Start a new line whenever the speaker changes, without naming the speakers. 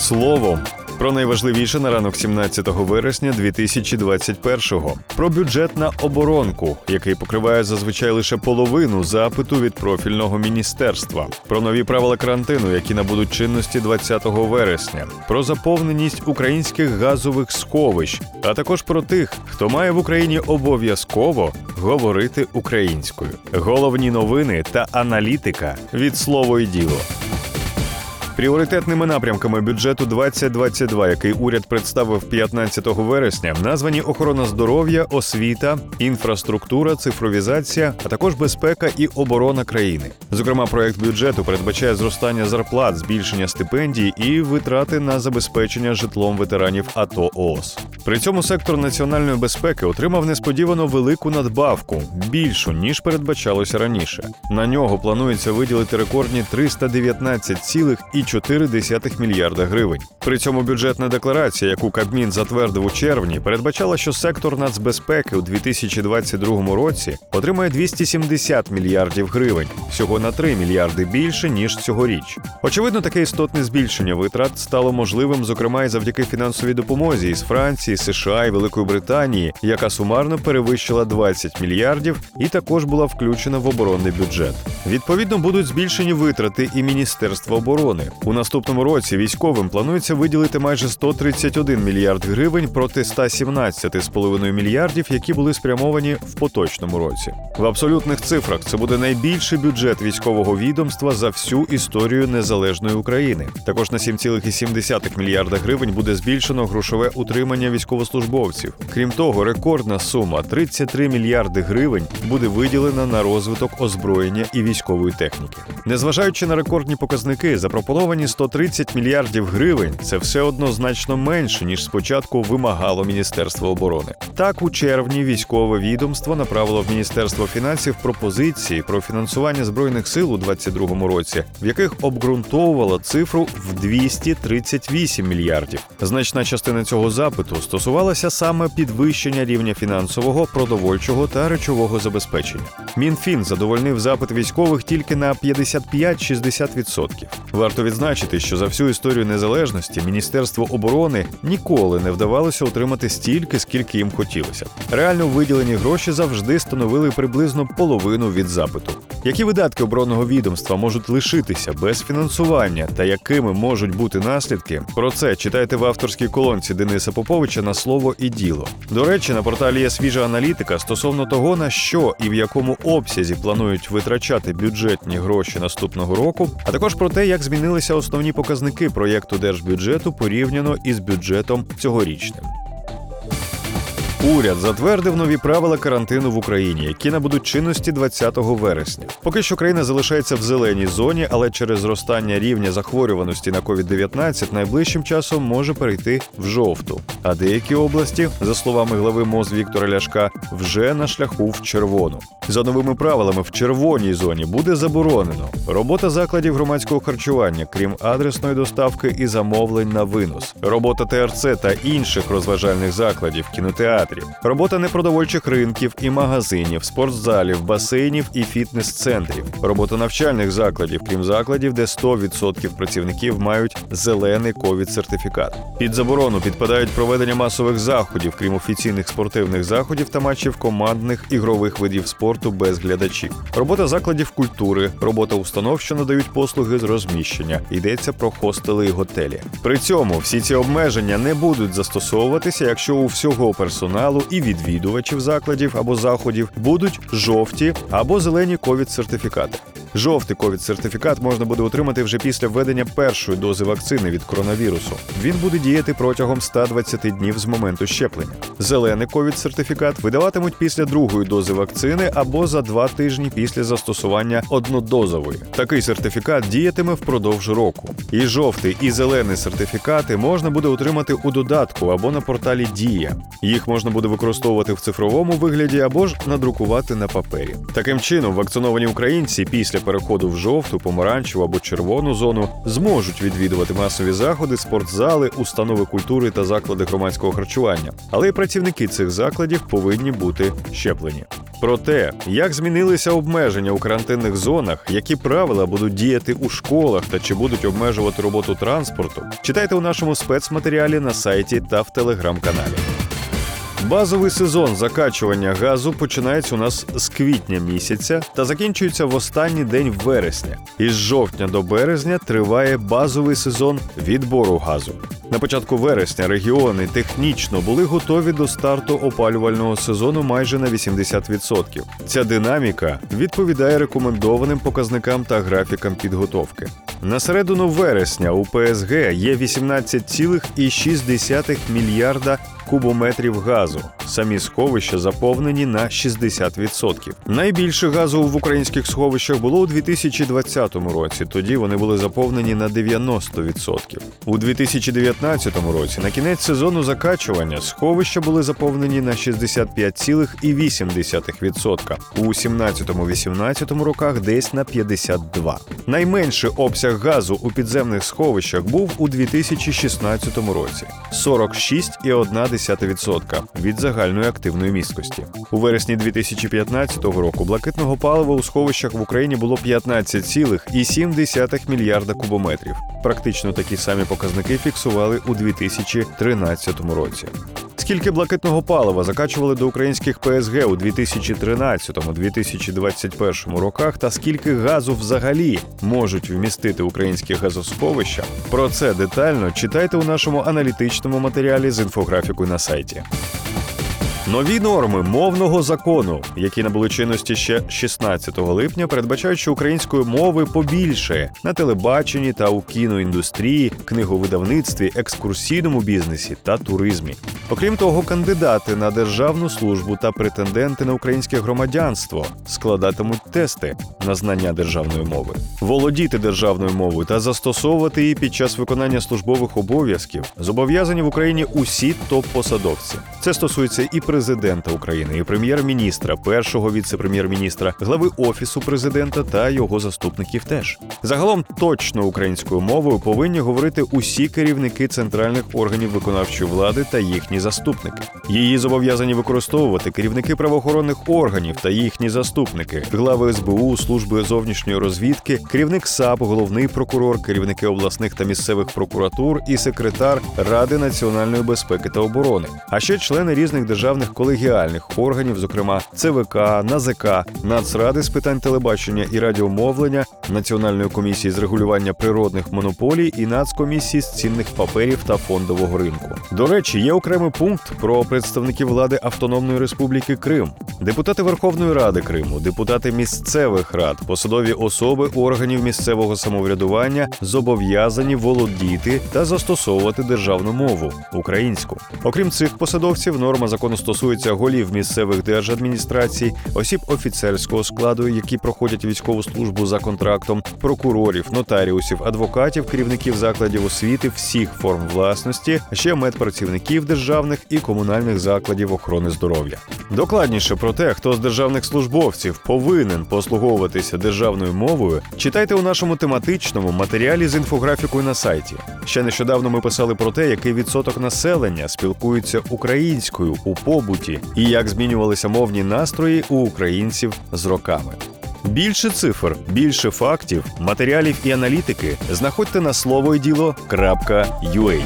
Словом. Про найважливіше на ранок 17 вересня 2021-го. Про бюджет на оборонку, який покриває зазвичай лише половину запиту від профільного міністерства. Про нові правила карантину, які набудуть чинності 20 вересня. Про заповненість українських газових сховищ, а також про тих, хто має в Україні обов'язково говорити українською. Головні новини та аналітика від слово і діло. Пріоритетними напрямками бюджету 2022, який уряд представив 15 вересня, названі охорона здоров'я, освіта, інфраструктура, цифровізація, а також безпека і оборона країни. Зокрема, проект бюджету передбачає зростання зарплат, збільшення стипендій і витрати на забезпечення житлом ветеранів АТО ООС. При цьому сектор національної безпеки отримав несподівано велику надбавку більшу ніж передбачалося раніше. На нього планується виділити рекордні 319,4 мільярда гривень. При цьому бюджетна декларація, яку Кабмін затвердив у червні, передбачала, що сектор нацбезпеки у 2022 році отримає 270 мільярдів гривень, всього на 3 мільярди більше ніж цьогоріч. Очевидно, таке істотне збільшення витрат стало можливим, зокрема, і завдяки фінансовій допомозі із Франції, США і Великої Британії, яка сумарно перевищила 20 мільярдів і також була включена в оборонний бюджет. Відповідно, будуть збільшені витрати і Міністерства оборони у наступному році. Військовим планується виділити майже 131 мільярд гривень проти 117,5 мільярдів, які були спрямовані в поточному році. В абсолютних цифрах це буде найбільший бюджет військового відомства за всю історію незалежної України. Також на 7,7 мільярда гривень буде збільшено грошове утримання військовослужбовців. Крім того, рекордна сума 33 мільярди гривень буде виділена на розвиток озброєння і військової техніки. Незважаючи на рекордні показники, запропоновані 130 мільярдів гривень це все одно значно менше ніж спочатку вимагало Міністерство оборони. Так, у червні військове відомство направило в Міністерство фінансів пропозиції про фінансування збройних сил у 2022 році, в яких обґрунтовувало цифру в 238 мільярдів. Значна частина цього запиту стосувалася саме підвищення рівня фінансового, продовольчого та речового забезпечення. Мінфін задовольнив запит військових тільки на 55-60%. Варто відзначити, що за всю історію незалежності Міністерство оборони ніколи не вдавалося отримати стільки, скільки їм хотілося. Реально виділені гроші завжди становили приблизно половину від запиту. Які видатки оборонного відомства можуть лишитися без фінансування та якими можуть бути наслідки? Про це читайте в авторській колонці Дениса Поповича на слово і діло. До речі, на порталі є свіжа аналітика стосовно того, на що і в якому обсязі планують витрачати бюджетні гроші наступного року, а також про те, як змінилися основні показники проєкту держбюджету порівняно із бюджетом цьогорічним. Уряд затвердив нові правила карантину в Україні, які набудуть чинності 20 вересня. Поки що країна залишається в зеленій зоні, але через зростання рівня захворюваності на COVID-19 найближчим часом може перейти в жовту. А деякі області, за словами глави МОЗ Віктора Ляшка, вже на шляху в червону. За новими правилами в червоній зоні буде заборонено робота закладів громадського харчування, крім адресної доставки і замовлень на винос, робота ТРЦ та інших розважальних закладів, кінотеатрів, робота непродовольчих ринків і магазинів, спортзалів, басейнів і фітнес-центрів, робота навчальних закладів, крім закладів, де 100% працівників мають зелений ковід-сертифікат. Під заборону підпадають проведення масових заходів, крім офіційних спортивних заходів та матчів командних ігрових видів спорту без глядачів, робота закладів культури, робота установ, що надають послуги з розміщення. Йдеться про хостели і готелі. При цьому всі ці обмеження не будуть застосовуватися, якщо у всього персоналу і відвідувачів закладів або заходів будуть жовті або зелені ковід-сертифікати. Жовтий ковід-сертифікат можна буде отримати вже після введення першої дози вакцини від коронавірусу. Він буде діяти протягом 120 днів з моменту щеплення. Зелений ковід-сертифікат видаватимуть після другої дози вакцини або за два тижні після застосування однодозової. Такий сертифікат діятиме впродовж року. І жовтий, і зелений сертифікати можна буде отримати у додатку або на порталі Дія. Їх можна буде використовувати в цифровому вигляді або ж надрукувати на папері. Таким чином, вакциновані українці після переходу в жовту, помаранчеву або червону зону зможуть відвідувати масові заходи, спортзали, установи культури та заклади громадського харчування. Але й працівники цих закладів повинні бути щеплені. Про те, як змінилися обмеження у карантинних зонах, які правила будуть діяти у школах та чи будуть обмежувати роботу транспорту, читайте у нашому спецматеріалі на сайті та в телеграм-каналі. Базовий сезон закачування газу починається у нас з квітня місяця та закінчується в останній день вересня. Із жовтня до березня триває базовий сезон відбору газу. На початку вересня регіони технічно були готові до старту опалювального сезону майже на 80%. Ця динаміка відповідає рекомендованим показникам та графікам підготовки. На середину вересня у ПСГ є 18,6 мільярда кубометрів газу. Самі сховища заповнені на 60%. Найбільше газу в українських сховищах було у 2020 році. Тоді вони були заповнені на 90%. У 2019 році на кінець сезону закачування сховища були заповнені на 65,8%. У 17-18 роках десь на 52%. Найменший обсяг газу у підземних сховищах був у 2016 році 46,1% від загальної активної місткості. У вересні 2015 року блакитного палива у сховищах в Україні було 15,7 мільярда кубометрів. Практично такі самі показники фіксували у 2013 році. Скільки блакитного палива закачували до українських ПСГ у 2013-2021 роках, та скільки газу взагалі можуть вмістити українські газосховища? Про це детально читайте у нашому аналітичному матеріалі з інфографікою на сайті. Нові норми мовного закону, які набули чинності ще 16 липня, передбачають, що української мови побільше на телебаченні та у кіноіндустрії, книговидавництві, екскурсійному бізнесі та туризмі. Окрім того, кандидати на державну службу та претенденти на українське громадянство складатимуть тести на знання державної мови, володіти державною мовою та застосовувати її під час виконання службових обов'язків зобов'язані в Україні усі топ-посадовці. Це стосується і президента України, і прем'єр-міністра, першого віце-прем'єр-міністра, глави офісу президента та його заступників. Теж загалом точно українською мовою повинні говорити усі керівники центральних органів виконавчої влади та їхні заступники. Її зобов'язані використовувати керівники правоохоронних органів та їхні заступники, глави СБУ, служби зовнішньої розвідки, керівник САП, головний прокурор, керівники обласних та місцевих прокуратур і секретар Ради національної безпеки та оборони, а ще члени різних державних колегіальних органів, зокрема ЦВК, НАЗК, Нацради з питань телебачення і радіомовлення, Національної комісії з регулювання природних монополій і Нацкомісії з цінних паперів та фондового ринку. До речі, є окремий пункт про представників влади Автономної Республіки Крим, депутати Верховної Ради Криму, депутати місцевих рад, посадові особи органів місцевого самоврядування зобов'язані володіти та застосовувати державну мову українську. Окрім цих посадовців, норма закону стосується голів місцевих держадміністрацій, осіб офіцерського складу, які проходять військову службу за контрактом, прокурорів, нотаріусів, адвокатів, керівників закладів освіти, всіх форм власності, ще медпрацівників державних і комунальних закладів охорони здоров'я. Докладніше про те, хто з державних службовців повинен послуговуватися державною мовою, читайте у нашому тематичному матеріалі з інфографікою на сайті. Ще нещодавно ми писали про те, який відсоток населення спілкується українською у побуті і як змінювалися мовні настрої у українців з роками. Більше цифр, більше фактів, матеріалів і аналітики знаходьте на слово і.